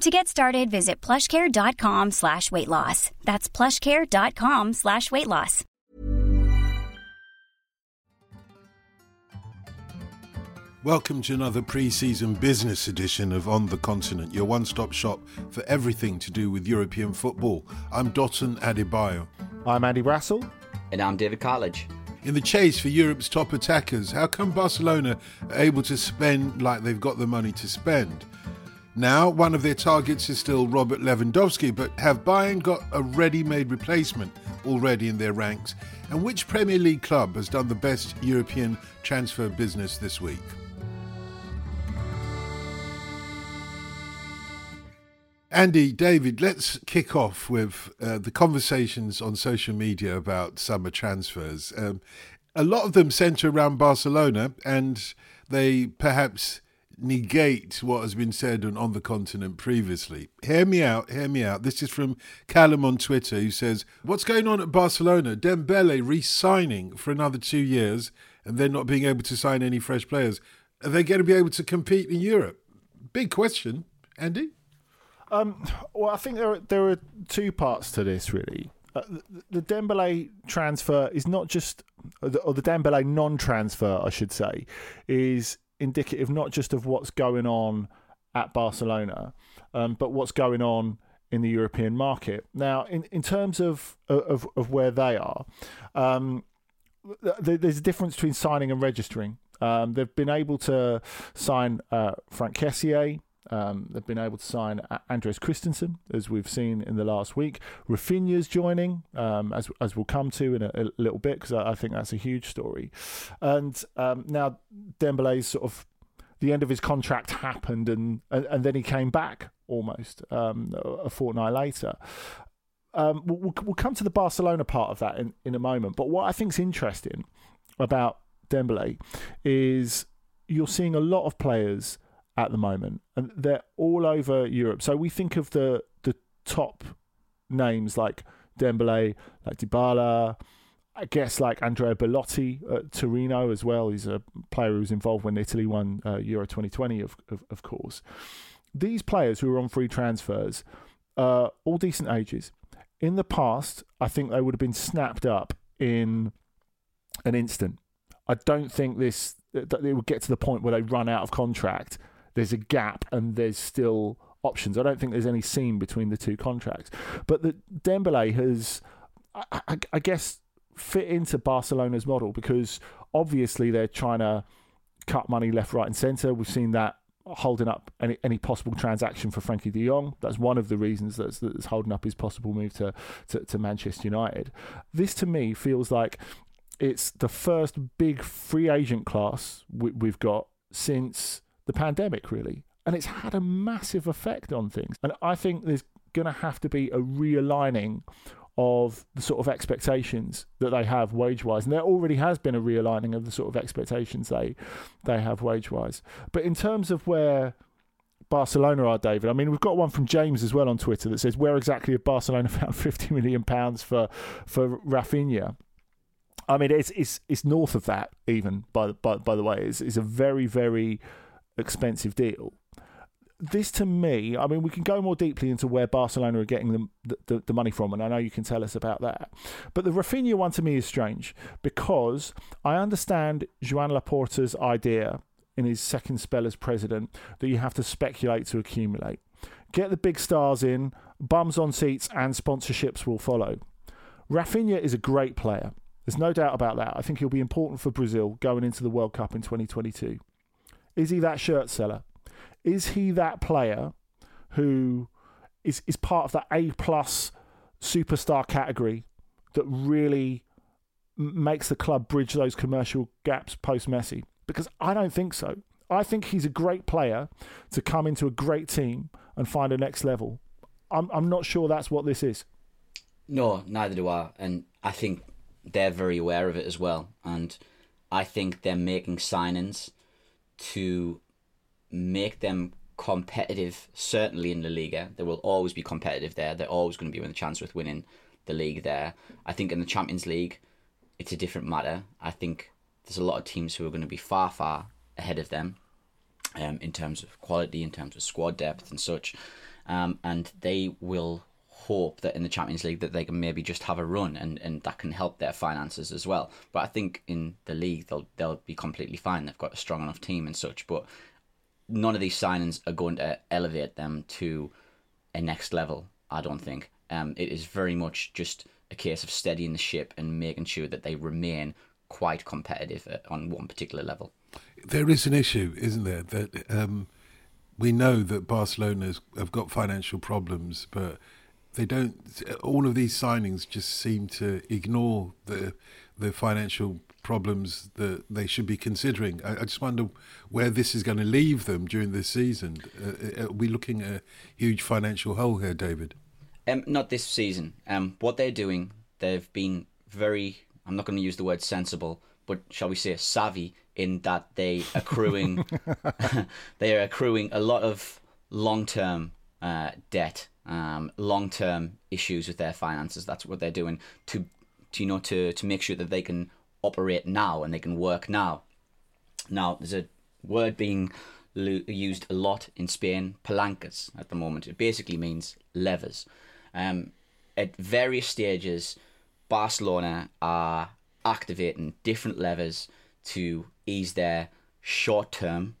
To get started, visit plushcare.com slash weight loss. That's plushcare.com slash weight loss. Welcome to another pre-season business edition of On the Continent, your one-stop shop for everything to do with European football. I'm Dotun Adebayo. I'm Andy Brassell. And I'm David Cartlidge In the chase for Europe's top attackers, how come Barcelona are able to spend like they've got the money to spend? Now, one of their targets is still Robert Lewandowski, but have Bayern got a ready made replacement already in their ranks? And which Premier League club has done the best European transfer business this week? Andy, David, let's kick off with uh, the conversations on social media about summer transfers. Um, a lot of them centre around Barcelona, and they perhaps negate what has been said on, on the continent previously. Hear me out, hear me out. This is from Callum on Twitter who says, What's going on at Barcelona? Dembele re signing for another two years and then not being able to sign any fresh players. Are they going to be able to compete in Europe? Big question, Andy. Um, well, I think there are, there are two parts to this really. Uh, the, Dembele transfer is not just, or the, or the Dembele non-transfer, I should say, is indicative not just of what's going on at Barcelona, um, but what's going on in the European market. Now, in, in terms of, of of where they are, um, there's a difference between signing and registering. Um, they've been able to sign uh, Franck Kessié, um, they've been able to sign Andreas Christensen, as we've seen in the last week. Raphinha's joining, um, as as we'll come to in a, a little bit, because I, I, think that's a huge story. And um, now Dembele's sort of the end of his contract happened, and and, and then he came back almost um, a fortnight later. Um, we'll, we'll come to the Barcelona part of that in, in a moment. But what I think is interesting about Dembele is you're seeing a lot of players at the moment, and they're all over Europe. So we think of the the top names like Dembele, like Dybala, I guess like Andrea Belotti at Torino as well. He's a player who was involved when Italy won uh, Euro 2020, of, of, of course. These players who are on free transfers, uh, all decent ages. In the past, I think they would have been snapped up in an instant. I don't think this that it would get to the point where they run out of contract there's a gap and there's still options. I don't think there's any seam between the two contracts. But the Dembele has, I, I, I guess, fit into Barcelona's model because obviously they're trying to cut money left, right, and centre. We've seen that holding up any, any possible transaction for Frankie de Jong. That's one of the reasons that's, that's holding up his possible move to, to, to Manchester United. This to me feels like it's the first big free agent class we, we've got since the pandemic, really. And it's had a massive effect on things. And I think there's going to have to be a realigning of the sort of expectations that they have wage wise. And there already has been a realigning of the sort of expectations they they have wage wise. But in terms of where Barcelona are, David, I mean, we've got one from James as well on Twitter that says, Where exactly have Barcelona found £50 million for, for Raphinha? I mean, it's it's it's north of that even. By by by the way, it's, it's a very very expensive deal this to me, I mean, we can go more deeply into where Barcelona are getting the, the, the, money from, and I know you can tell us about that. But the Raphinha one to me is strange because I understand Joan Laporta's idea in his second spell as president that you have to speculate to accumulate. Get the big stars in, bums on seats, and sponsorships will follow. Raphinha is a great player. There's no doubt about that. I think he'll be important for Brazil going into the World Cup in 2022. Is he that shirt seller? is he that player who is is part of that A plus superstar category that really makes the club bridge those commercial gaps post Messi? Because I don't think so. I think he's a great player to come into a great team and find a next level. I'm I'm not sure that's what this is. No, neither do I, and I think they're very aware of it as well. And I think they're making signings to make them competitive, certainly in the Liga. They will always be competitive there. They're always going to be with a chance with winning the league there. I think in the Champions League, it's a different matter. I think there's a lot of teams who are going to be far, far ahead of them um, in terms of quality, in terms of squad depth and such. Um, and they will hope that in the Champions League that they can maybe just have a run and, and that can help their finances as well. But I think in the league they'll they'll be completely fine. They've got a strong enough team and such. But none of these signings are going to elevate them to a next level. I don't think. Um, it is very much just a case of steadying the ship and making sure that they remain quite competitive on one particular level. There is an issue, isn't there? That um, we know that Barcelona have got financial problems, but they don't. All of these signings just seem to ignore the the financial problems that they should be considering. I, I, just wonder where this is going to leave them during this season. Uh, uh, are we looking at a huge financial hole here, David? Um, not this season. Um, what they're doing, they've been very. I'm not going to use the word sensible, but shall we say savvy in that they accruing. they are accruing a lot of long-term uh, debt, um, long-term issues with their finances. That's what they're doing to, to you know to to make sure that they can operate now and they can work now. Now, there's a word being used a lot in Spain, palancas, at the moment. It basically means levers. Um, at various stages, Barcelona are activating different levers to ease their short term,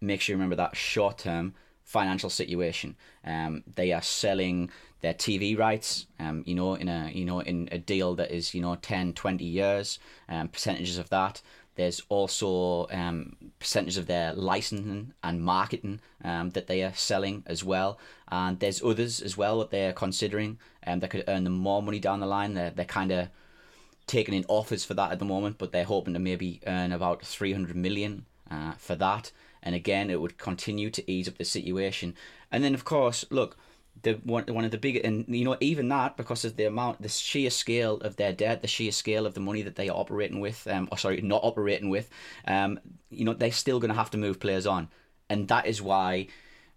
make sure you remember that short term financial situation. Um, they are selling their TV rights, um, you know, in a you know in a deal that is you know 10, 20 years, um, percentages of that. There's also um, percentage of their licensing and marketing um, that they are selling as well, and there's others as well that they're considering um, that could earn them more money down the line. They're they're kind of taking in offers for that at the moment, but they're hoping to maybe earn about 300 million uh, for that. And again, it would continue to ease up the situation. And then, of course, look, the one one of the big and you know even that because of the amount the sheer scale of their debt the sheer scale of the money that they are operating with um or sorry not operating with um you know they're still going to have to move players on and that is why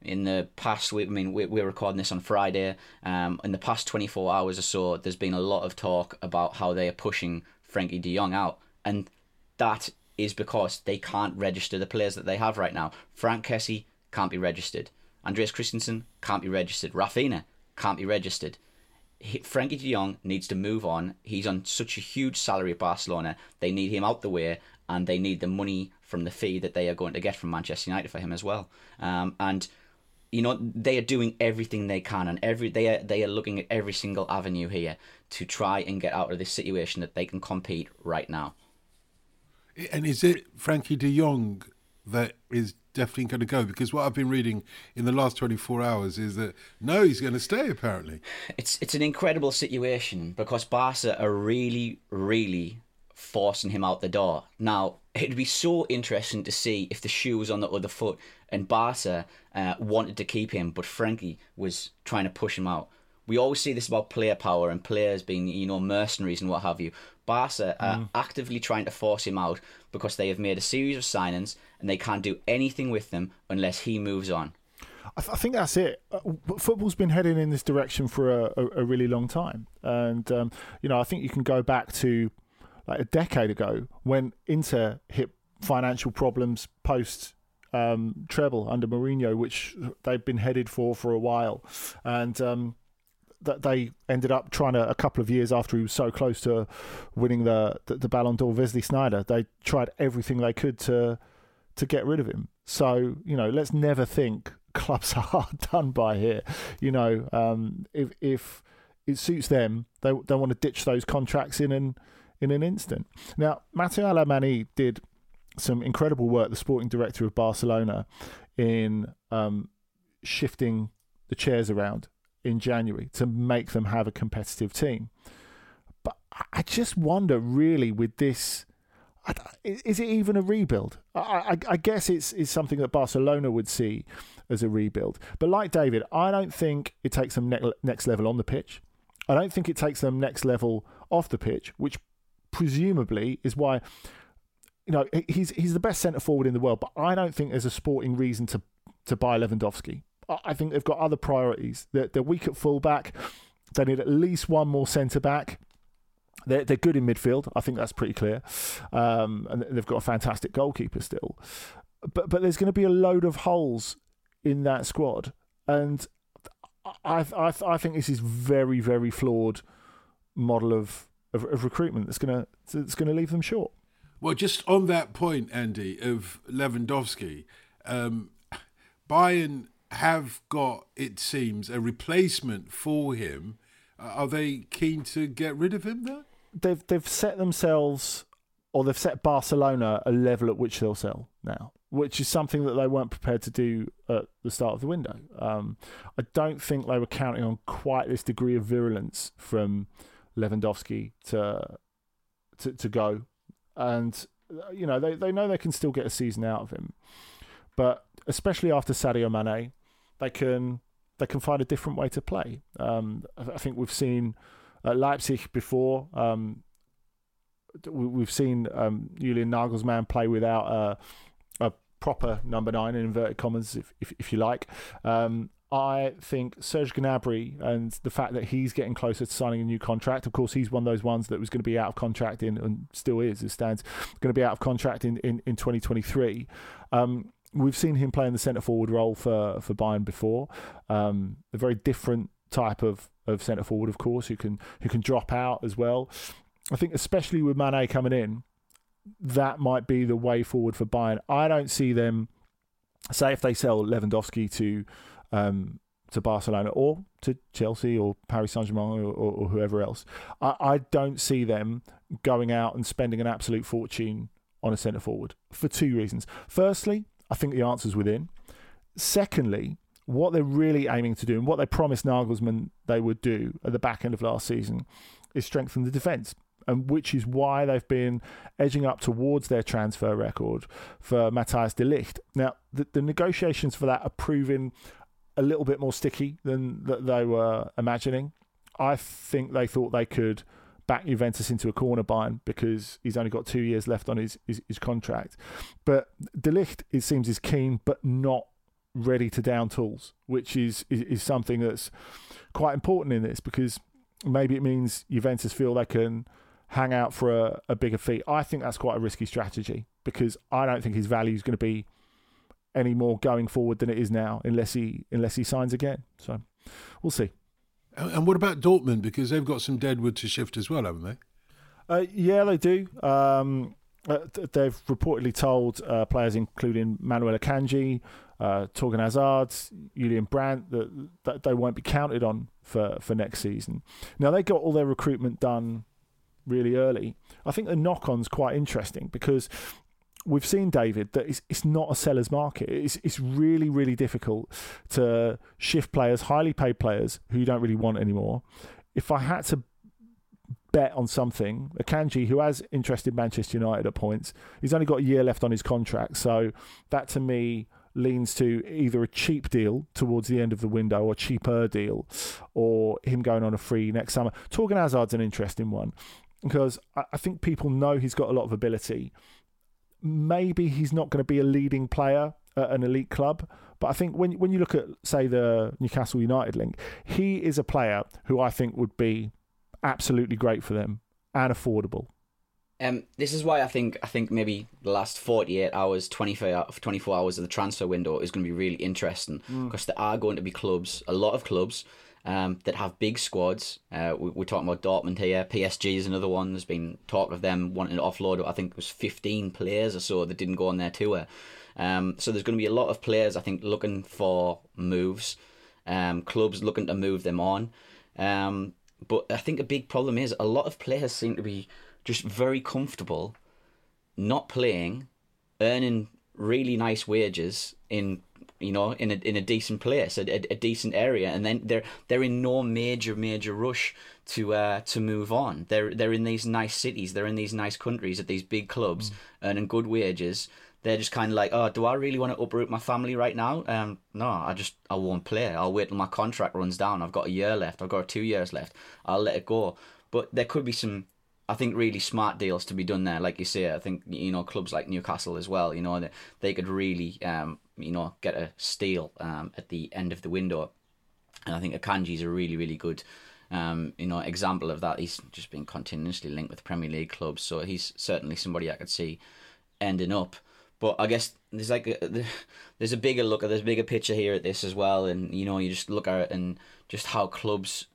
in the past week I mean we, we're recording this on Friday um in the past 24 hours or so there's been a lot of talk about how they are pushing Frankie de Jong out and that is because they can't register the players that they have right now Frank Kessie can't be registered Andreas Christensen can't be registered. Raphinha can't be registered. Frankie de Jong needs to move on. He's on such a huge salary at Barcelona. They need him out the way, and they need the money from the fee that they are going to get from Manchester United for him as well. Um, and you know they are doing everything they can, and every they are they are looking at every single avenue here to try and get out of this situation that they can compete right now. And is it Frankie de Jong that is definitely going to go? Because what I've been reading in the last 24 hours is that no, he's going to stay apparently. It's it's an incredible situation because Barca are really, really forcing him out the door. Now, it'd be so interesting to see if the shoe was on the other foot and Barca uh, wanted to keep him, but Frankie was trying to push him out. We always see this about player power and players being, you know, mercenaries and what have you. Barca are mm. actively trying to force him out because they have made a series of signings and they can't do anything with them unless he moves on. I, th- I think that's it. Uh, football's been heading in this direction for a, a, a really long time, and um, you know I think you can go back to like a decade ago when Inter hit financial problems post um, treble under Mourinho, which they've been headed for for a while, and um, that they ended up trying to a couple of years after he was so close to winning the the, the Ballon d'Or. Wesley Sneijder, they tried everything they could to to get rid of him. So you know, let's never think clubs are hard done by here. You know, um, if if it suits them, they they want to ditch those contracts in and in an instant. Now, Mateu Alemany did some incredible work, the sporting director of Barcelona, in um, shifting the chairs around in January to make them have a competitive team. But I just wonder, really, with this, is it even a rebuild? I, I, I guess it's, it's something that Barcelona would see as a rebuild. But like David, I don't think it takes them ne- next level on the pitch. I don't think it takes them next level off the pitch, which presumably is why you know he's he's the best centre forward in the world. But I don't think there's a sporting reason to to buy Lewandowski. I think they've got other priorities. They're, they're weak at fullback. They need at least one more centre back. They're, they're good in midfield. I think that's pretty clear. Um, and they've got a fantastic goalkeeper still. But but there's going to be a load of holes in that squad, and I I, I think this is very very flawed model of, of, of recruitment that's going to that's going to leave them short. Well, just on that point, Andy, of Lewandowski, um, Bayern have got, it seems, a replacement for him. Uh, are they keen to get rid of him? They've they've set themselves or they've set Barcelona a level at which they'll sell now, which is something that they weren't prepared to do at the start of the window. Um, I don't think they were counting on quite this degree of virulence from Lewandowski to to, to go, and you know they they know they can still get a season out of him, but especially after Sadio Mane, they can they can find a different way to play. Um, I think we've seen uh, Leipzig before. Um, we've seen um, Julian Nagelsmann play without a, a, proper number nine in inverted commas, if if, if you like. Um, I think Serge Gnabry and the fact that he's getting closer to signing a new contract. Of course, he's one of those ones that was going to be out of contract in and still is, as stands, going to be out of contract in in, in 2023. Um, we've seen him play in the centre forward role for for Bayern before. Um, a very different type of, of centre forward, of course, who can who can drop out as well. I think especially with Mane coming in, that might be the way forward for Bayern. I don't see them say if they sell Lewandowski to um, to Barcelona or to Chelsea or Paris Saint Germain or, or, or, whoever else. I, I don't see them going out and spending an absolute fortune on a centre forward for two reasons. Firstly, I think the answer's within. Secondly, what they're really aiming to do and what they promised Nagelsmann they would do at the back end of last season is strengthen the defence. And which is why they've been edging up towards their transfer record for Matthias de Ligt. Now, the, the negotiations for that are proving a little bit more sticky than that they were imagining. I think they thought they could back Juventus into a corner Bayern because he's only got two years left on his, his, his contract. But De Ligt, it seems, is keen but not ready to down tools, which is, is, is something that's quite important in this because maybe it means Juventus feel they can hang out for a, a bigger fee. I think that's quite a risky strategy because I don't think his value is going to be any more going forward than it is now unless he unless he signs again. So we'll see. And what about Dortmund? Because they've got some deadwood to shift as well, haven't they? Uh, yeah, they do. Um, uh, they've reportedly told uh, players, including Manuel Akanji, uh, Thorgan Hazard, Julian Brandt, that, that they won't be counted on for, for next season. Now, they got all their recruitment done really early. I think the knock on's quite interesting because we've seen David that it's, it's not a seller's market. It's it's really really difficult to shift players, highly paid players who you don't really want anymore. If I had to bet on something, Akanji, who has interested Manchester United at points, he's only got a year left on his contract, so that to me leans to either a cheap deal towards the end of the window or cheaper deal, or him going on a free next summer. Thorgan Hazard's an interesting one because I think people know he's got a lot of ability maybe he's not going to be a leading player at an elite club. But I think when when you look at say the Newcastle United link, he is a player who I think would be absolutely great for them and affordable. Um, this is why I think I think maybe the last forty eight hours, 24, 24 hours of the transfer window is going to be really interesting because mm. there are going to be clubs, a lot of clubs um, that have big squads. Uh, we, are talking about Dortmund here. PSG is another one. There's been talk of them wanting to offload. I think it was 15 players or so that didn't go on their tour. Um, so there's going to be a lot of players, I think, looking for moves. Um, clubs looking to move them on. Um, but I think a big problem is a lot of players seem to be just very comfortable not playing, earning really nice wages in you know, in a in a decent place, a, a, a, decent area, and then they're they're in no major major rush to uh, to move on. They're they're in these nice cities, they're in these nice countries at these big clubs, mm. earning good wages. They're just kind of like, oh, do I really want to uproot my family right now? Um, no, I just I won't play. I'll wait till my contract runs down. I've got a year left. I've got two years left. I'll let it go. But there could be some I think really smart deals to be done there. Like you say, I think you know clubs like Newcastle as well. You know they, they could really um, you know get a steal um, at the end of the window, and I think Akanji is a really really good um, you know example of that. He's just been continuously linked with Premier League clubs, so he's certainly somebody I could see ending up. But I guess there's like a, there's a bigger look at there's a bigger picture here at this as well, and you know you just look at it and just how clubs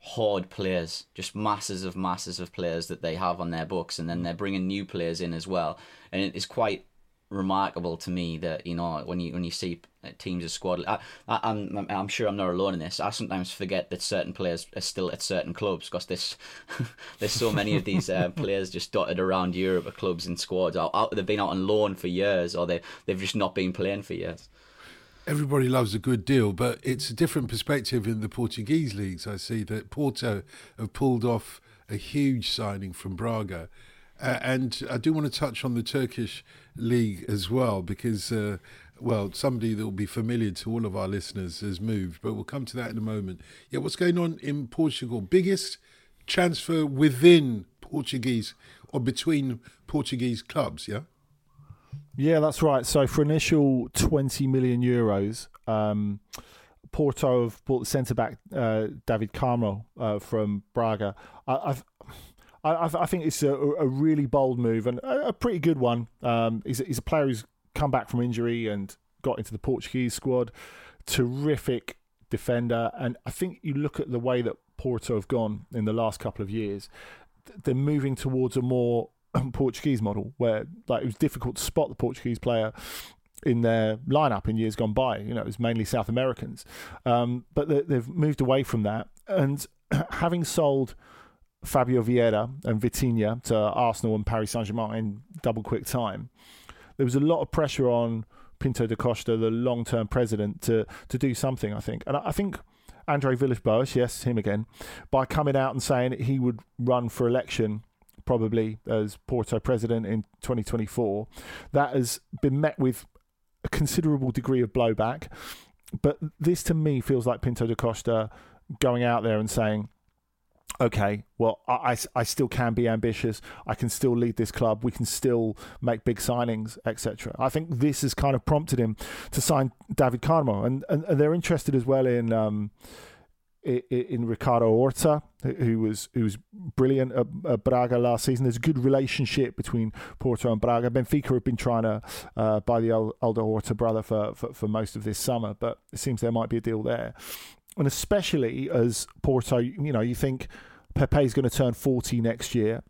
hoard players, just masses of masses of players that they have on their books, and then they're bringing new players in as well, and it is quite remarkable to me that you know when you when you see teams of squad. I, I, I'm, I'm sure I'm not alone in this. I sometimes forget that certain players are still at certain clubs because this there's so many of these uh, players just dotted around Europe at clubs and squads. Out, they've been out on loan for years, or they they've just not been playing for years. Everybody loves a good deal, but it's a different perspective in the Portuguese leagues. I see that Porto have pulled off a huge signing from Braga uh, and I do want to touch on the Turkish league as well, because, uh, well, somebody that will be familiar to all of our listeners has moved, but we'll come to that in a moment. Yeah, what's going on in Portugal? Biggest transfer within Portuguese or between Portuguese clubs, yeah? Yeah, that's right. So for initial 20 million euros, um, Porto have bought the centre back uh, David Carmo uh, from Braga. I, I, I think it's a, a, really bold move and a, a pretty good one. Um, he's, he's a player who's come back from injury and got into the Portuguese squad. Terrific defender, and I think you look at the way that Porto have gone in the last couple of years. They're moving towards a more Portuguese model where like it was difficult to spot the Portuguese player in their lineup in years gone by. You know, it was mainly South Americans, um, but they, have moved away from that. And having sold Fabio Vieira and Vitinha to Arsenal and Paris Saint Germain in double quick time, there was a lot of pressure on Pinto da Costa, the long term president, to, to do something, I think. And I think Andre Villas-Boas, yes, him again, by coming out and saying he would run for election probably as Porto president in 2024, that has been met with a considerable degree of blowback. But this to me feels like Pinto da Costa going out there and saying, okay, well, I, I, still can be ambitious. I can still lead this club. We can still make big signings, etc. I think this has kind of prompted him to sign David Carmo, and, and, and they're interested as well in um, in, Ricardo Horta, who was who was brilliant at, at, Braga last season. There's a good relationship between Porto and Braga. Benfica have been trying to uh, buy the older Horta brother for, for, for most of this summer, but it seems there might be a deal there and especially as Porto, you know, you think Pepe is going to turn 40 next year,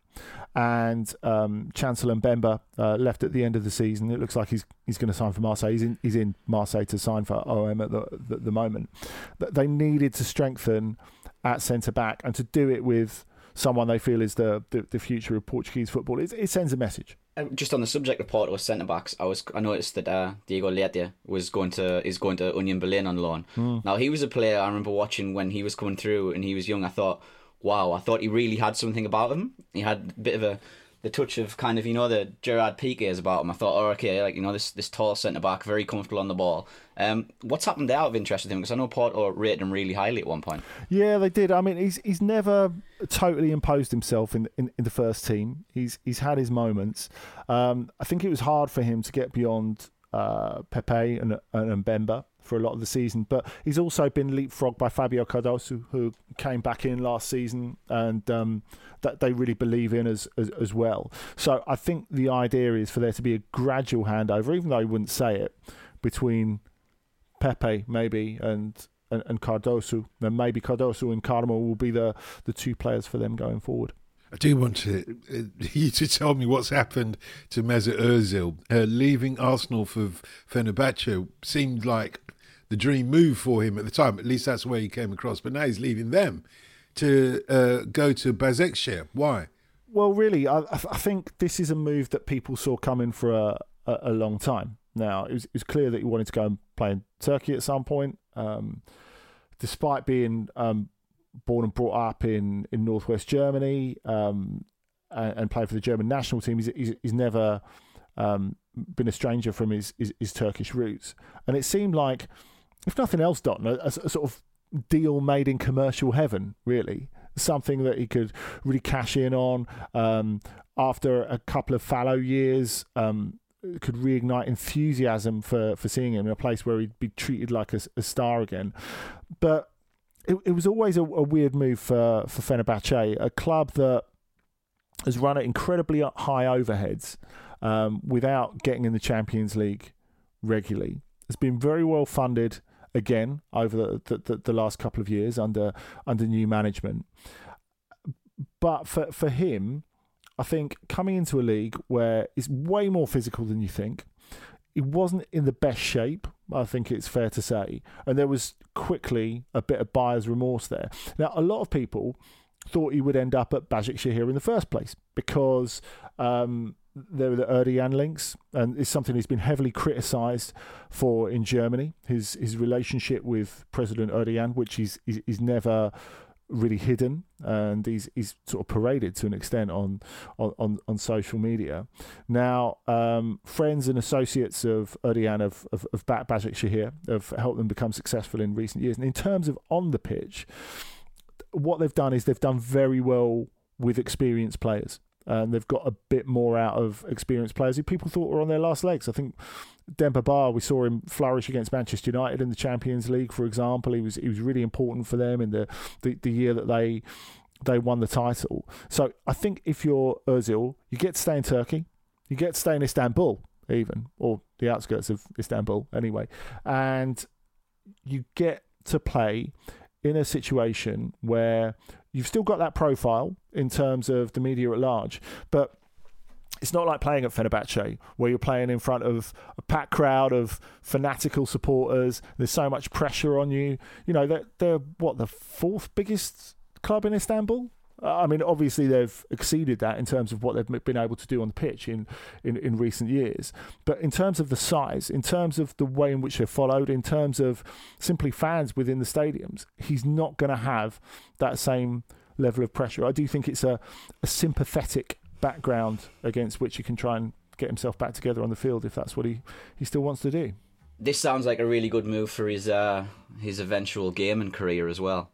and um, Chancel Mbemba uh, left at the end of the season. It looks like he's he's going to sign for Marseille. He's in he's in Marseille to sign for OM at the, the, the moment. They needed to strengthen at centre back and to do it with someone they feel is the the, the future of Portuguese football. It, it sends a message. Uh, just on the subject of Porto centre backs, I was I noticed that uh, Diogo Leite was going to is going to Union Berlin on loan. Mm. Now he was a player I remember watching when he was coming through and he was young. I thought, wow, I thought he really had something about him. He had a bit of a the touch of kind of you know the Gerard Piqué is about him. I thought, oh, okay, like you know this this tall centre back, very comfortable on the ball. Um, what's happened out of interest with him? Because I know Porto rated him really highly at one point. Yeah, they did. I mean, he's he's never totally imposed himself in in, in the first team. He's he's had his moments. Um, I think it was hard for him to get beyond uh, Pepe and, and Mbemba for a lot of the season. But he's also been leapfrogged by Fabio Cardoso, who came back in last season, and um, that they really believe in as, as, as well. So I think the idea is for there to be a gradual handover, even though I wouldn't say it, between Pepe maybe and and, and Cardoso. Then maybe Cardoso and Carmo will be the the two players for them going forward. I do want to, uh, you to tell me what's happened to Mesut Ozil. Uh, leaving Arsenal for Fenerbahce seemed like the dream move for him at the time. At least that's where he came across. But now he's leaving them to uh, go to Başakşehir. Why? Well, really, I, I, think this is a move that people saw coming for a, a, a long time. Now, it was, it was, clear that he wanted to go and play in Turkey at some point. Um, despite being um, born and brought up in, in northwest Germany um, and, and playing for the German national team, he's, he's, he's never um, been a stranger from his, his, his, Turkish roots. And it seemed like, if nothing else, Dotun, a, a sort of deal made in commercial heaven, really. Something that he could really cash in on um, after a couple of fallow years. Um, could reignite enthusiasm for, for seeing him in a place where he'd be treated like a, a star again. But it, it was always a, a weird move for, for Fenerbahce, a club that has run at incredibly high overheads um, without getting in the Champions League regularly. It's been very well funded again over the, the, the last couple of years under under new management. But for for him, I think coming into a league where it's way more physical than you think, he wasn't in the best shape. I think it's fair to say, and there was quickly a bit of buyer's remorse there. Now, a lot of people thought he would end up at Başakşehir in the first place because um, there were the Erdogan links, and it's something he's been heavily criticised for in Germany. His his relationship with President Erdogan, which he's, he's never really hidden, and he's he's sort of paraded to an extent on on, on, social media. Now, um, friends and associates of Erdogan of of, of Başakşehir have helped them become successful in recent years. And in terms of on the pitch, what they've done is they've done very well with experienced players and they've got a bit more out of experienced players who people thought were on their last legs. I think Demba Ba, we saw him flourish against Manchester United in the Champions League, for example. He was he was really important for them in the, the, the year that they they won the title. So I think if you're Özil, you get to stay in Turkey, you get to stay in Istanbul, even or the outskirts of Istanbul, anyway, and you get to play in a situation where you've still got that profile in terms of the media at large, but it's not like playing at Fenerbahce where you're playing in front of a packed crowd of fanatical supporters. There's so much pressure on you. You know, they're, they're what, the fourth biggest club in Istanbul? I mean, obviously they've exceeded that in terms of what they've been able to do on the pitch in, in, in recent years. But in terms of the size, in terms of the way in which they're followed, in terms of simply fans within the stadiums, he's not going to have that same level of pressure. I do think it's a, a sympathetic background against which he can try and get himself back together on the field if that's what he, he still wants to do. This sounds like a really good move for his uh, his eventual gaming career as well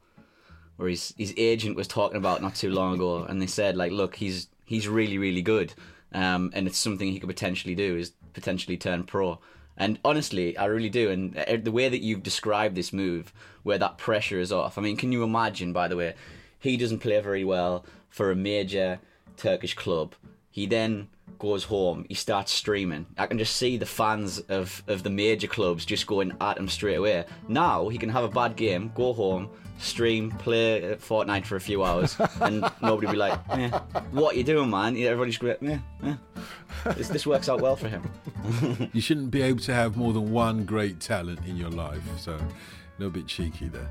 where his his agent was talking about not too long ago, and they said like, look, he's he's really really good, um, and it's something he could potentially do is potentially turn pro. And honestly, I really do. And uh, the way that you've described this move, where that pressure is off, I mean, can you imagine? By the way, he doesn't play very well for a major Turkish club. He then goes home, he starts streaming. I can just see the fans of, of the major clubs just going at him straight away. Now he can have a bad game, go home, stream, play Fortnite for a few hours, and nobody be like, eh, "What are you doing, man?" Everybody's great. Yeah, yeah. This, this works out well for him. you shouldn't be able to have more than one great talent in your life, so a little bit cheeky there.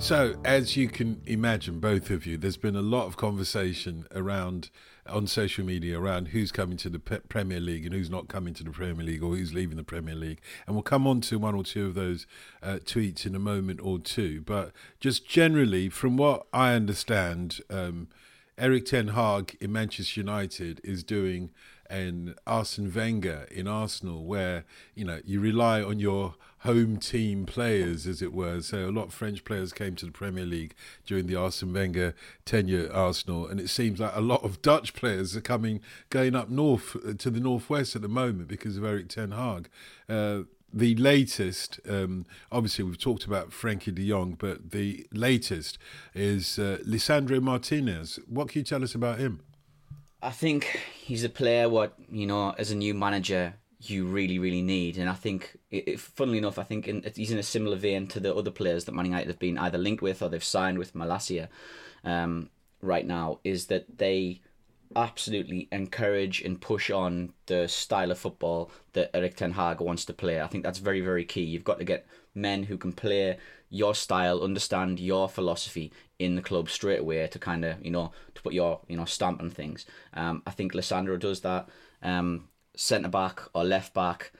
So, as you can imagine, both of you, there's been a lot of conversation around on social media around who's coming to the Premier League and who's not coming to the Premier League or who's leaving the Premier League. And we'll come on to one or two of those uh, tweets in a moment or two. But just generally, from what I understand, um, Erik Ten Hag in Manchester United is doing an Arsene Wenger in Arsenal, where you know you rely on your home team players, as it were. So a lot of French players came to the Premier League during the Arsene Wenger tenure at Arsenal, and it seems like a lot of Dutch players are coming going up north uh, to the northwest at the moment because of Erik Ten Hag. Uh, the latest, um, obviously, we've talked about Frankie de Jong, but the latest is uh, Lisandro Martinez. What can you tell us about him? I think he's a player what you know as a new manager you really really need, and I think, it, funnily enough, I think in, he's in a similar vein to the other players that Man United have been either linked with or they've signed with Malacia um, right now. Is that they absolutely encourage and push on the style of football that Erik Ten Hag wants to play. I think that's very very key. You've got to get men who can play your style, understand your philosophy in the club straight away to kind of you know to put your you know stamp on things. Um, I think Lisandro does that. Um, centre back or left back,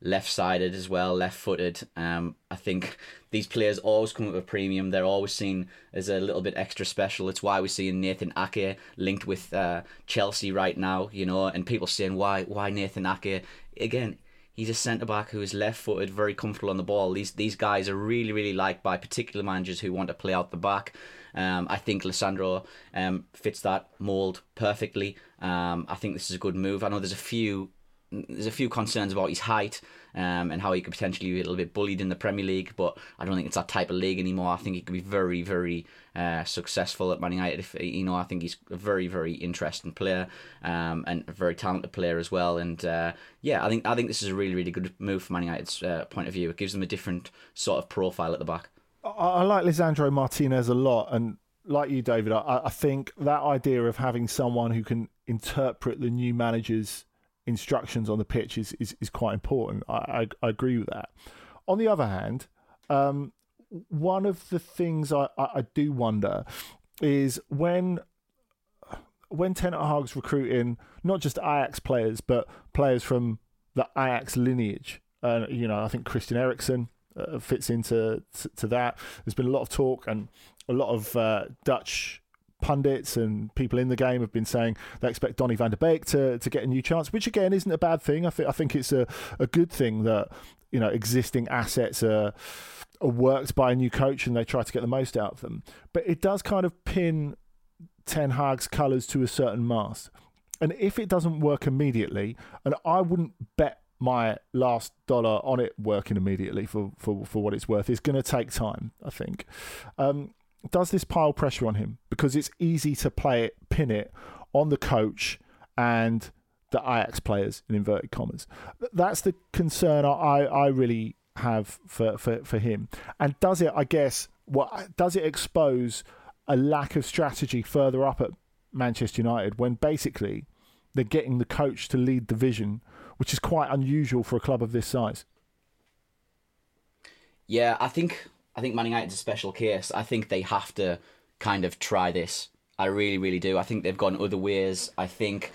left sided as well, left footed. Um, I think these players always come with a premium. They're always seen as a little bit extra special. It's why we're seeing Nathan Ake linked with uh, Chelsea right now, you know, and people saying why why Nathan Ake again. He's a centre back who is left footed, very comfortable on the ball. These these guys are really really liked by particular managers who want to play out the back. Um, I think Lisandro um, fits that mould perfectly. Um, I think this is a good move. I know there's a few there's a few concerns about his height um, and how he could potentially be a little bit bullied in the Premier League, but I don't think it's that type of league anymore. I think he could be very, very uh, successful at Man United. If you know, I think he's a very, very interesting player um, and a very talented player as well. And uh, yeah, I think I think this is a really, really good move from Man United's uh, point of view. It gives them a different sort of profile at the back. I, I like Lisandro Martinez a lot, and like you, David, I, I think that idea of having someone who can interpret the new manager's instructions on the pitch is, is, is quite important. I, I, I, agree with that. On the other hand, um, one of the things I, I, I, do wonder is when when Ten Hag's recruiting not just Ajax players but players from the Ajax lineage. Uh, you know, I think Christian Eriksen uh, fits into to, to, that. There's been a lot of talk and a lot of uh, Dutch pundits and people in the game have been saying they expect Donny van der Beek to, to get a new chance, which again isn't a bad thing. I think I think it's a, a good thing that you know existing assets are, are worked by a new coach and they try to get the most out of them. But it does kind of pin Ten Hag's colours to a certain mast. And if it doesn't work immediately, and I wouldn't bet my last dollar on it working immediately for, for, for what it's worth, it's going to take time, I think. Um, does this pile pressure on him? Because it's easy to play it, pin it on the coach and the Ajax players, in inverted commas. That's the concern I, I really have for, for, for him. And does it, I guess, what does it expose a lack of strategy further up at Manchester United when basically they're getting the coach to lead the vision, which is quite unusual for a club of this size. Yeah, I think I think Man United's a special case. I think they have to kind of try this. I really, really do. I think they've gone other ways. I think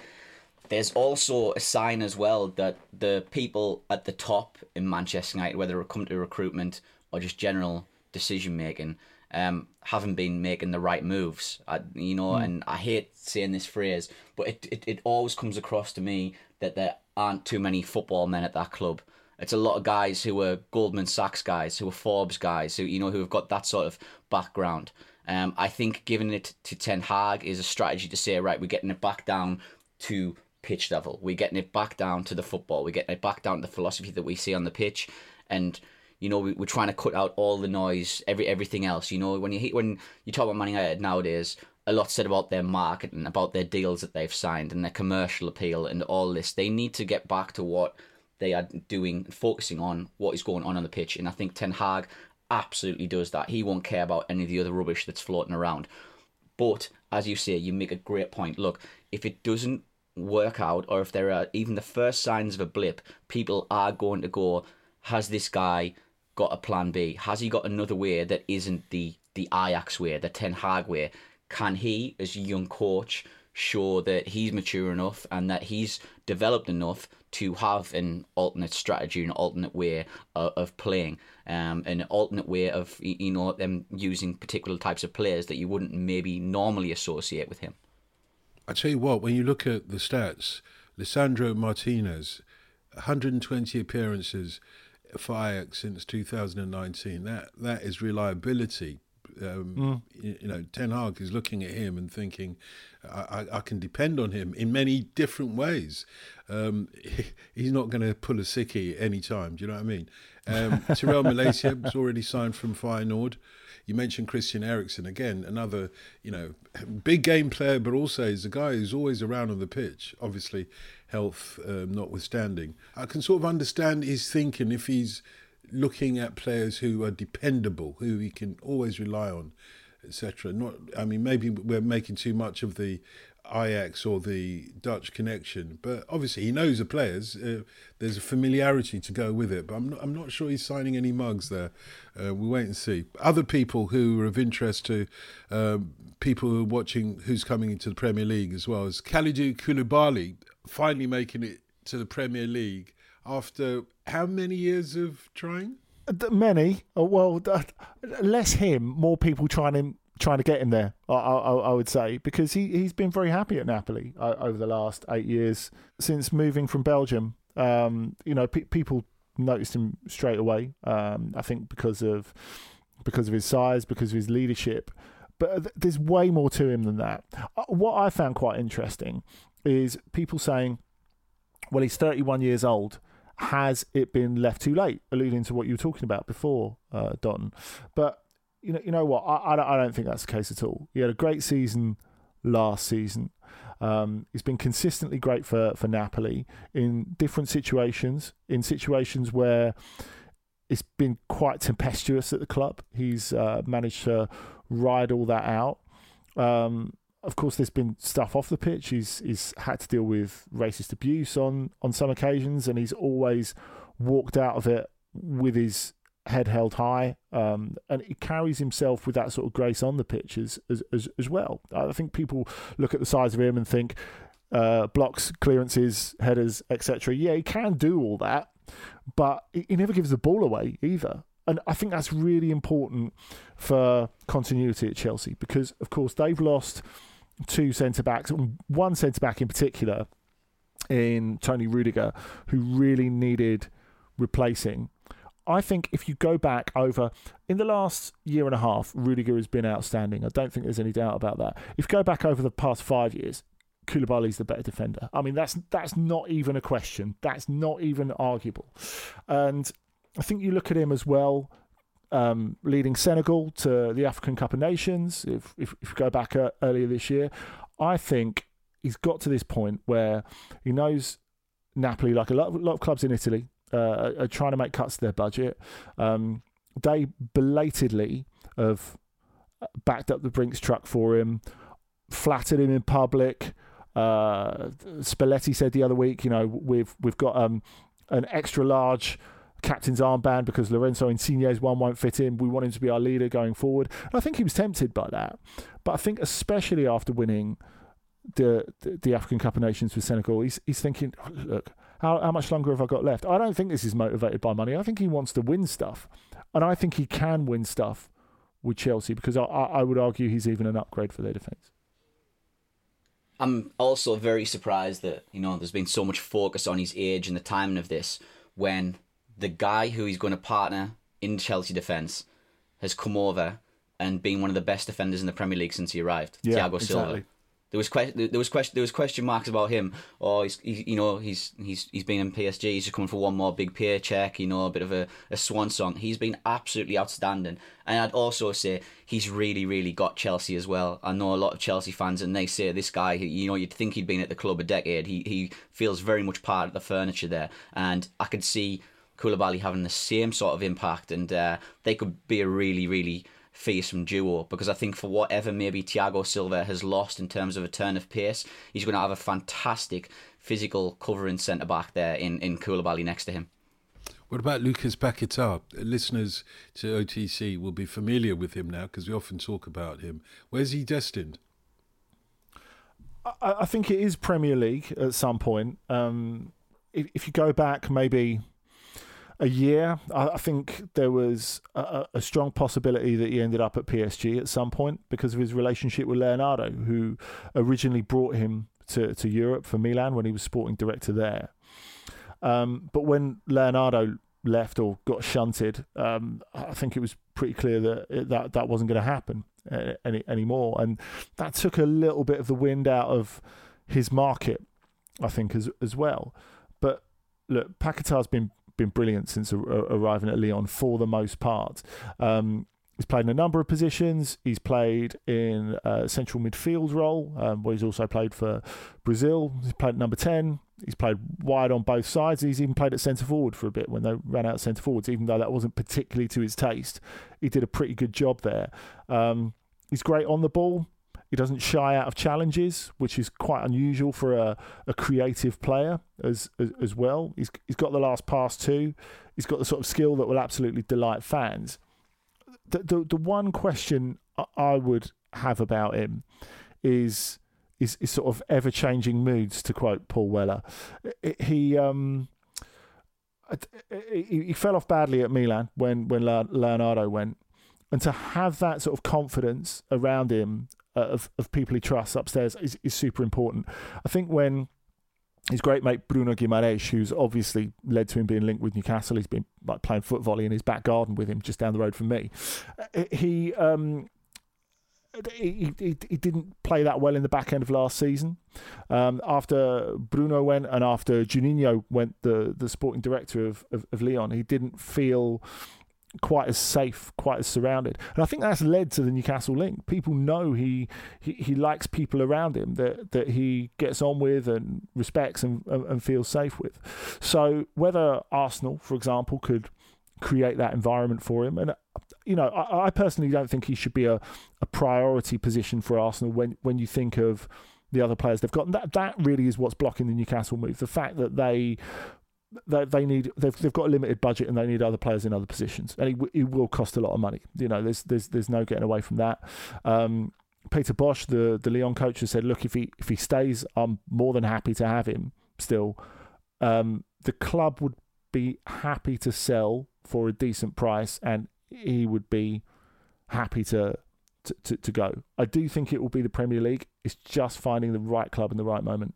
there's also a sign as well that the people at the top in Manchester United, whether it come to recruitment or just general decision making, um, haven't been making the right moves. I, you know, mm. and I hate saying this phrase, but it, it, it always comes across to me that there aren't too many football men at that club. It's a lot of guys who are Goldman Sachs guys, who are Forbes guys, who you know who have got that sort of background. Um, I think giving it to Ten Hag is a strategy to say, right, we're getting it back down to pitch level. We're getting it back down to the football. We're getting it back down to the philosophy that we see on the pitch, and you know, we, are trying to cut out all the noise, every everything else. You know, when you when you talk about Man United nowadays, a lot said about their marketing, about their deals that they've signed, and their commercial appeal, and all this. They need to get back to what they are doing, and focusing on what is going on on the pitch. And I think Ten Hag absolutely does that. He won't care about any of the other rubbish that's floating around. But as you say, you make a great point. Look, if it doesn't work out, or if there are even the first signs of a blip, people are going to go, has this guy got a plan B? Has he got another way that isn't the the Ajax way, the Ten Hag way? Can he, as a young coach, show that he's mature enough and that he's developed enough to have an alternate strategy, an alternate way of, of playing, um, an alternate way of you know them using particular types of players that you wouldn't maybe normally associate with him. I tell you what, when you look at the stats, Lisandro Martinez, 120 appearances, for Ajax since 2019. That that is reliability. Um, mm. you, you, know, Ten Hag is looking at him and thinking, I, I, I can depend on him in many different ways. Um, he, he's not going to pull a sickie any time. Do you know what I mean? Um, Tyrell Malacia was already signed from Feyenoord. You mentioned Christian Eriksen again, another you know big game player, but also is a guy who's always around on the pitch. Obviously, health um, notwithstanding. I can sort of understand his thinking if he's looking at players who are dependable, who he can always rely on, etc. Not, I mean, maybe we're making too much of the Ajax or the Dutch connection, but obviously he knows the players. Uh, there's a familiarity to go with it, but I'm not, I'm not sure he's signing any mugs there. Uh, we'll wait and see. Other people who are of interest to um, people who are watching who's coming into the Premier League as well is Kalidou Koulibaly finally making it to the Premier League after how many years of trying? Many. Oh, well, less him, more people trying him, trying to get him there. I, I, I would say because he he's been very happy at Napoli uh, over the last eight years since moving from Belgium. Um, you know, pe- people noticed him straight away. Um, I think because of because of his size, because of his leadership. But there's way more to him than that. Uh, what I found quite interesting is people saying, well, he's 31 years old. Has it been left too late? Alluding to what you were talking about before, uh, Don. But you know, you know what? I, I, don't think that's the case at all. He had a great season last season. Um, he's been consistently great for, for Napoli in different situations, in situations where it's been quite tempestuous at the club. He's uh, managed to ride all that out. Um, of course, there's been stuff off the pitch. He's he's had to deal with racist abuse on on some occasions, and he's always walked out of it with his head held high, um, and he carries himself with that sort of grace on the pitch as, as as, as well. I think people look at the size of him and think uh, blocks, clearances, headers, etc. Yeah, he can do all that, but he never gives the ball away either. And I think that's really important for continuity at Chelsea because, of course, they've lost two centre backs, one centre back in particular, in Tony Rudiger, who really needed replacing. I think if you go back over in the last year and a half, Rudiger has been outstanding. I don't think there's any doubt about that. If you go back over the past five years, Koulibaly's the better defender. I mean, that's that's not even a question. That's not even arguable. And I think you look at him as well, um, leading Senegal to the African Cup of Nations. If if, if you go back uh, earlier this year, I think he's got to this point where he knows Napoli, like a lot, lot of clubs in Italy, uh, are trying to make cuts to their budget. Um, they belatedly have backed up the Brinks truck for him, flattered him in public. Uh, Spalletti said the other week, you know, we've we've got um, an extra large captain's armband because Lorenzo Insigne's one won't fit in. We want him to be our leader going forward. And I think he was tempted by that, but I think especially after winning the the, the African Cup of Nations with Senegal, he's he's thinking, oh, look, how, how much longer have I got left? I don't think this is motivated by money. I think he wants to win stuff. And I think he can win stuff with Chelsea because I, I would argue he's even an upgrade for their defence. I'm also very surprised that, you know, there's been so much focus on his age and the timing of this when the guy who he's going to partner in Chelsea defence has come over and been one of the best defenders in the Premier League since he arrived, yeah, Thiago exactly. Silva. There was que- there was question there was question marks about him. Oh, he's he, you know he's he's he's been in PSG. He's just coming for one more big paycheck. You know, a bit of a, a swan song. He's been absolutely outstanding. And I'd also say he's really really got Chelsea as well. I know a lot of Chelsea fans, and they say this guy. You know, you'd think he'd been at the club a decade. He he feels very much part of the furniture there, and I could see Koulibaly having the same sort of impact, and uh, they could be a really really fearsome duo because I think for whatever maybe Thiago Silva has lost in terms of a turn of pace, he's going to have a fantastic physical covering centre back there in, in Koulibaly next to him. What about Lucas Paquetá? Listeners to OTC will be familiar with him now because we often talk about him. Where's he destined? I, I think it is Premier League at some point. Um, if, if you go back maybe a year. I, think there was a, a, strong possibility that he ended up at PSG at some point because of his relationship with Leonardo, who originally brought him to, to Europe for Milan when he was sporting director there. Um, but when Leonardo left or got shunted, um, I think it was pretty clear that it, that that wasn't going to happen uh, any anymore, and that took a little bit of the wind out of his market, I think, as as well. But look, Paquetá's been been brilliant since arriving at Lyon for the most part. Um, he's played in a number of positions. He's played in a central midfield role, um, where he's also played for Brazil. He's played number 10. He's played wide on both sides. He's even played at centre forward for a bit when they ran out centre forwards, even though that wasn't particularly to his taste. He did a pretty good job there. Um, he's great on the ball. He doesn't shy out of challenges, which is quite unusual for a, a creative player as, as, as well. He's he's got the last pass too. He's got the sort of skill that will absolutely delight fans. The the, the one question I would have about him is is, is sort of ever changing moods, to quote Paul Weller. He um he, fell off badly at Milan when when Leonardo went, and to have that sort of confidence around him uh, of, of people he trusts upstairs is, is super important. I think when his great mate Bruno Guimaraes, who's obviously led to him being linked with Newcastle. He's been like playing foot volley in his back garden with him just down the road from me. Uh, he um, he, he, he didn't play that well in the back end of last season. Um, after Bruno went and after Juninho went, the the sporting director of, of, of Lyon, he didn't feel quite as safe, quite as surrounded. And I think that's led to the Newcastle link. People know he he, he likes people around him that, that he gets on with and respects and, and, and feels safe with. So whether Arsenal, for example, could create that environment for him, and you know, I, I personally don't think he should be a, a priority position for Arsenal when when you think of the other players they've got. And that that really is what's blocking the Newcastle move. The fact that they they, they need they've they've got a limited budget and they need other players in other positions, and it, it will cost a lot of money. You know, there's there's there's no getting away from that. Um, Peter Bosz the the Lyon coach, has said, look, if he if he stays, I'm more than happy to have him still. Um, the club would be happy to sell for a decent price, and he would be happy to, to, to, to go. I do think it will be the Premier League. It's just finding the right club in the right moment.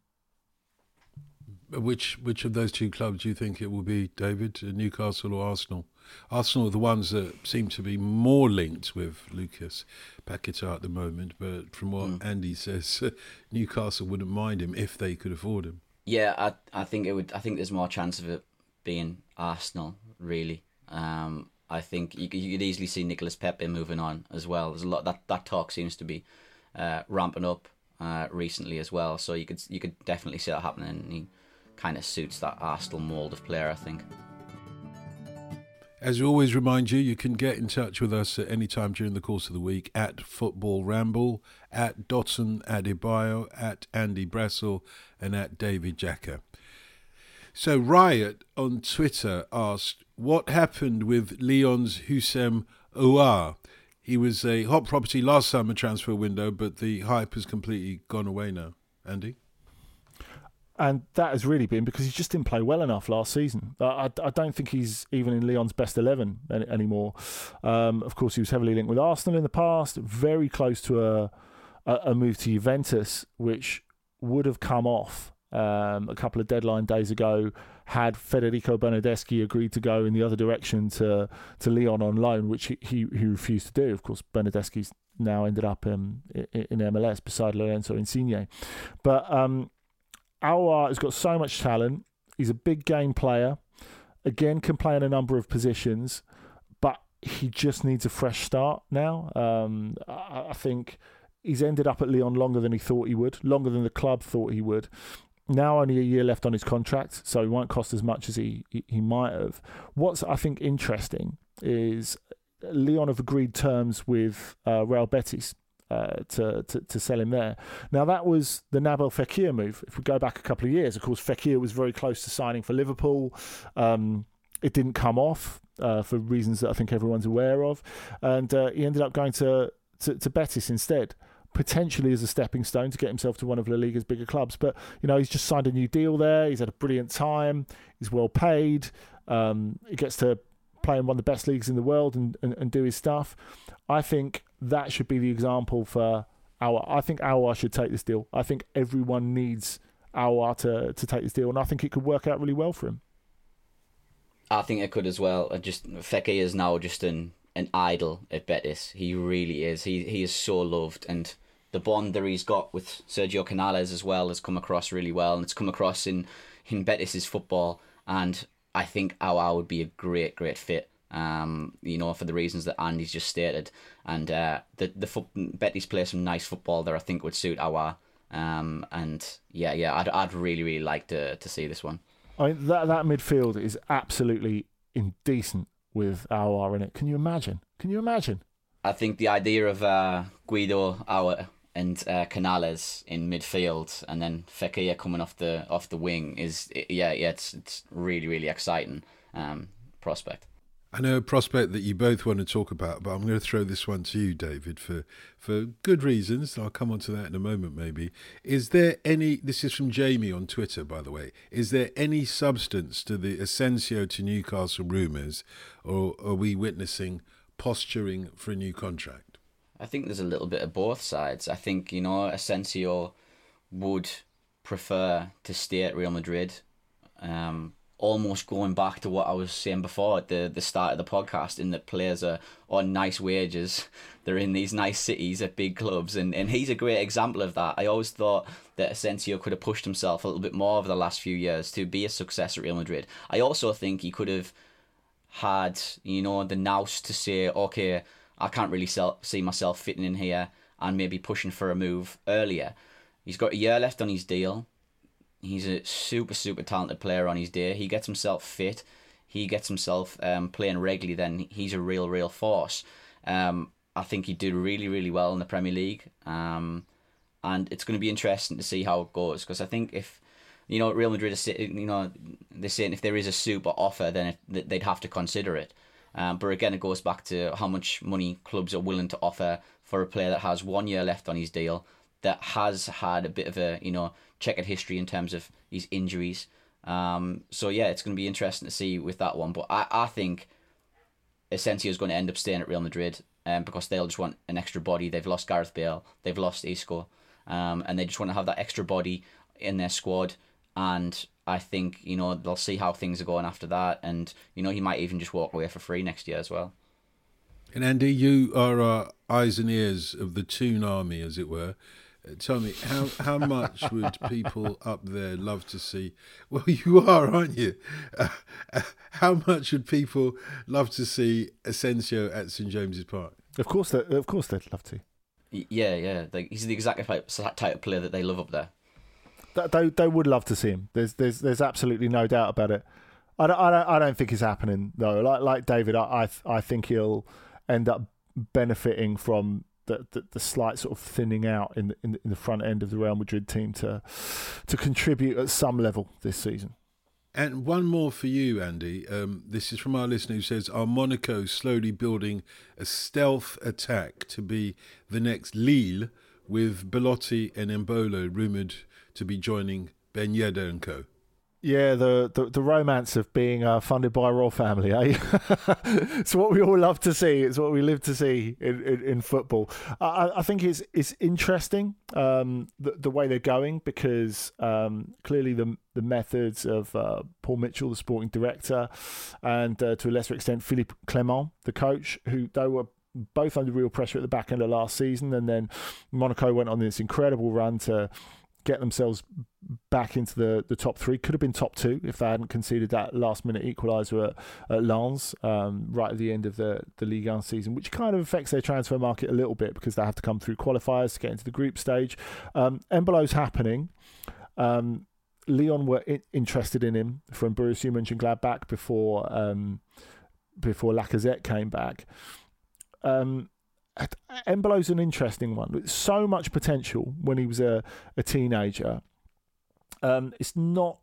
Which which of those two clubs do you think it will be, David? Newcastle or Arsenal? Arsenal are the ones that seem to be more linked with Lucas Paqueta at the moment, but from what mm. Andy says, Newcastle wouldn't mind him if they could afford him. Yeah, I I think it would. I think there's more chance of it being Arsenal, really. Um, I think you, you could easily see Nicolas Pepe moving on as well. There's a lot that that talk seems to be uh, ramping up uh, recently as well. So you could you could definitely see that happening. Kind of suits that Arsenal mold of player, I think. As we always remind you, you can get in touch with us at any time during the course of the week at Football Ramble, at Dotun Adebayo, at Andy Brassell, and at David Jacker. So Riot on Twitter asked, what happened with Lyon's Houssem Aouar? He was a hot property last summer transfer window, but the hype has completely gone away now. Andy? And that has really been because he just didn't play well enough last season. I, I don't think he's even in Lyon's best 11 any, anymore. Um, of course, he was heavily linked with Arsenal in the past, very close to a, a, a move to Juventus, which would have come off um, a couple of deadline days ago had Federico Bernardeschi agreed to go in the other direction to to Lyon on loan, which he, he, he refused to do. Of course, Bernardeschi's now ended up um, in, in MLS beside Lorenzo Insigne. But um, Aouar has got so much talent. He's a big game player. Again, can play in a number of positions, but he just needs a fresh start now. Um, I, I think he's ended up at Lyon longer than he thought he would, longer than the club thought he would. Now only a year left on his contract, so he won't cost as much as he, he, he might have. What's I think interesting is Lyon have agreed terms with uh, Real Betis uh, to, to, to sell him there. Now that was the Nabil Fekir move. If we go back a couple of years, of course, Fekir was very close to signing for Liverpool. Um, it didn't come off uh, for reasons that I think everyone's aware of, and uh, he ended up going to, to, to Betis instead. Potentially as a stepping stone to get himself to one of La Liga's bigger clubs, but you know he's just signed a new deal there. He's had a brilliant time. He's well paid. Um, he gets to play in one of the best leagues in the world and, and, and do his stuff. I think that should be the example for our. I think Aouar should take this deal. I think everyone needs Aouar to, to take this deal, and I think it could work out really well for him. I think it could as well. I Just Fekir is now just an an idol at Betis. He really is. He he is so loved, and the bond that he's got with Sergio Canales as well has come across really well, and it's come across in in Betis's football. And I think Aouar would be a great great fit um, you know, for the reasons that Andy's just stated. And uh, the the foot, Betis play some nice football there. I think would suit our. Um, and yeah, yeah, I'd I'd really really like to to see this one. I mean, that that midfield is absolutely indecent with Aouar in it. Can you imagine? Can you imagine? I think the idea of uh, Guido Aouar and uh, Canales in midfield, and then Fekir coming off the off the wing is yeah yeah it's it's really really exciting um, prospect. I know a prospect that you both want to talk about, but I'm going to throw this one to you, David, for for good reasons. I'll come on to that in a moment, maybe. Is there any? This is from Jamie on Twitter, by the way. Is there any substance to the Asensio to Newcastle rumours, or are we witnessing posturing for a new contract? I think there's a little bit of both sides. I think you know Asensio would prefer to stay at Real Madrid. Um, almost going back to what I was saying before at the, the start of the podcast, in that players are on nice wages. They're in these nice cities at big clubs, and, and he's a great example of that. I always thought that Asensio could have pushed himself a little bit more over the last few years to be a success at Real Madrid. I also think he could have had, you know, the nous to say, okay, I can't really sell, see myself fitting in here and maybe pushing for a move earlier. He's got a year left on his deal He's a super, super talented player on his day. He gets himself fit. He gets himself um, playing regularly. Then he's a real, real force. Um, I think he did really, really well in the Premier League. Um, and it's going to be interesting to see how it goes because I think if you know Real Madrid you know they're saying if there is a super offer, then it, they'd have to consider it. Um, but again, it goes back to how much money clubs are willing to offer for a player that has one year left on his deal, that has had a bit of a you know checkered history in terms of his injuries. Um, so yeah, it's going to be interesting to see with that one. But I, I think Asensio is going to end up staying at Real Madrid um, because they'll just want an extra body. They've lost Gareth Bale, they've lost Isco, um, and they just want to have that extra body in their squad. and I think you know they'll see how things are going after that, and you know he might even just walk away for free next year as well. And Andy, you are our eyes and ears of the Toon Army, as it were. Uh, tell me, how, how much would people up there love to see? Well, you are, aren't you? Uh, uh, how much would people love to see Asensio at St James's Park? Of course, they, of course, they'd love to. Yeah, yeah. Like, he's the exact type, type of player that they love up there. They, they would love to see him. There's there's there's absolutely no doubt about it. I don't I don't, I don't think it's happening though. Like like David, I I, I think he'll end up benefiting from the, the, the, slight sort of thinning out in the, in the, front end of the Real Madrid team to to contribute at some level this season. And one more for you, Andy. Um, this is from our listener who says, Are Monaco slowly building a stealth attack to be the next Lille with Belotti and Embolo rumoured to be joining Ben Yedder and co? Yeah, the, the, the romance of being uh, funded by a royal family, eh? it's what we all love to see. It's what we live to see in, in, in football. I, I, think it's it's interesting um, the, the way they're going because um, clearly the the methods of uh, Paul Mitchell, the sporting director, and uh, to a lesser extent Philippe Clement, the coach, who they were both under real pressure at the back end of last season, and then Monaco went on this incredible run to get themselves back into the, the top three. Could have been top two if they hadn't conceded that last minute equaliser at, at Lens um, right at the end of the, the Ligue 1 season, which kind of affects their transfer market a little bit because they have to come through qualifiers to get into the group stage. Um, Embolo's happening. Um, Lyon were I- interested in him from Borussia Mönchengladbach before um, before Lacazette came back. Um, Embolo's an interesting one. So much potential when he was a, a teenager. Um, it's not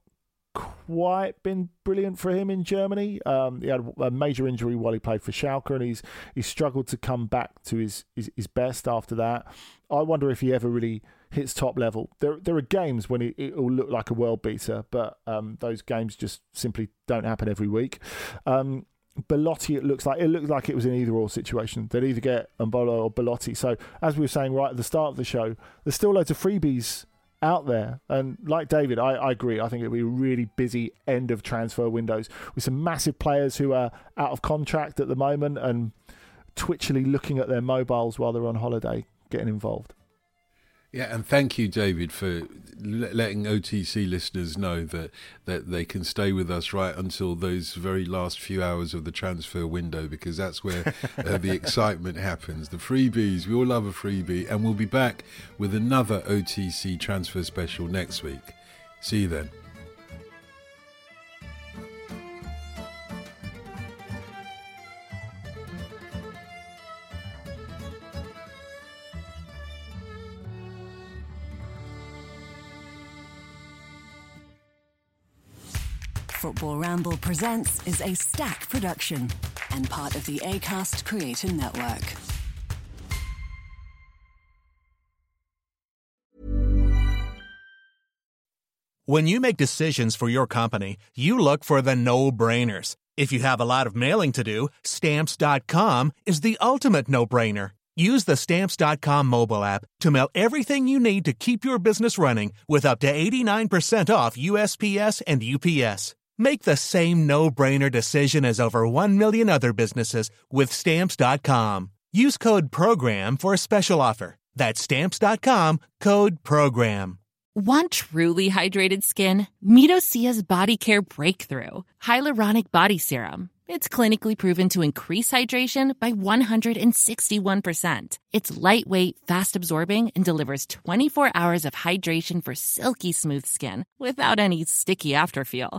quite been brilliant for him in Germany. Um, he had a major injury while he played for Schalke, and he's he struggled to come back to his, his, his best after that. I wonder if he ever really hits top level. There there are games when it, it will look like a world beater, but um, those games just simply don't happen every week. Um, Belotti, it looks like it looks like it was an either or situation. They'd either get Embolo or Belotti. So as we were saying right at the start of the show, there's still loads of freebies out there. And like David, I, I agree. I think it'll be a really busy end of transfer windows with some massive players who are out of contract at the moment and twitchily looking at their mobiles while they're on holiday, getting involved. Yeah, and thank you, David, for letting OTC listeners know that, that they can stay with us right until those very last few hours of the transfer window because that's where uh, the excitement happens. The freebies, we all love a freebie, and we'll be back with another OTC transfer special next week. See you then. Football Ramble Presents is a Stak production and part of the ACAST Creator Network. When you make decisions for your company, you look for the no brainers. If you have a lot of mailing to do, stamps.com is the ultimate no brainer. Use the stamps.com mobile app to mail everything you need to keep your business running with up to 89% off USPS and UPS. Make the same no-brainer decision as over 1 million other businesses with stamps.com. Use code program for a special offer. That's stamps.com, code program. Want truly hydrated skin? Meet Body Care Breakthrough Hyaluronic Body Serum. It's clinically proven to increase hydration by 161%. It's lightweight, fast absorbing, and delivers 24 hours of hydration for silky smooth skin without any sticky afterfeel.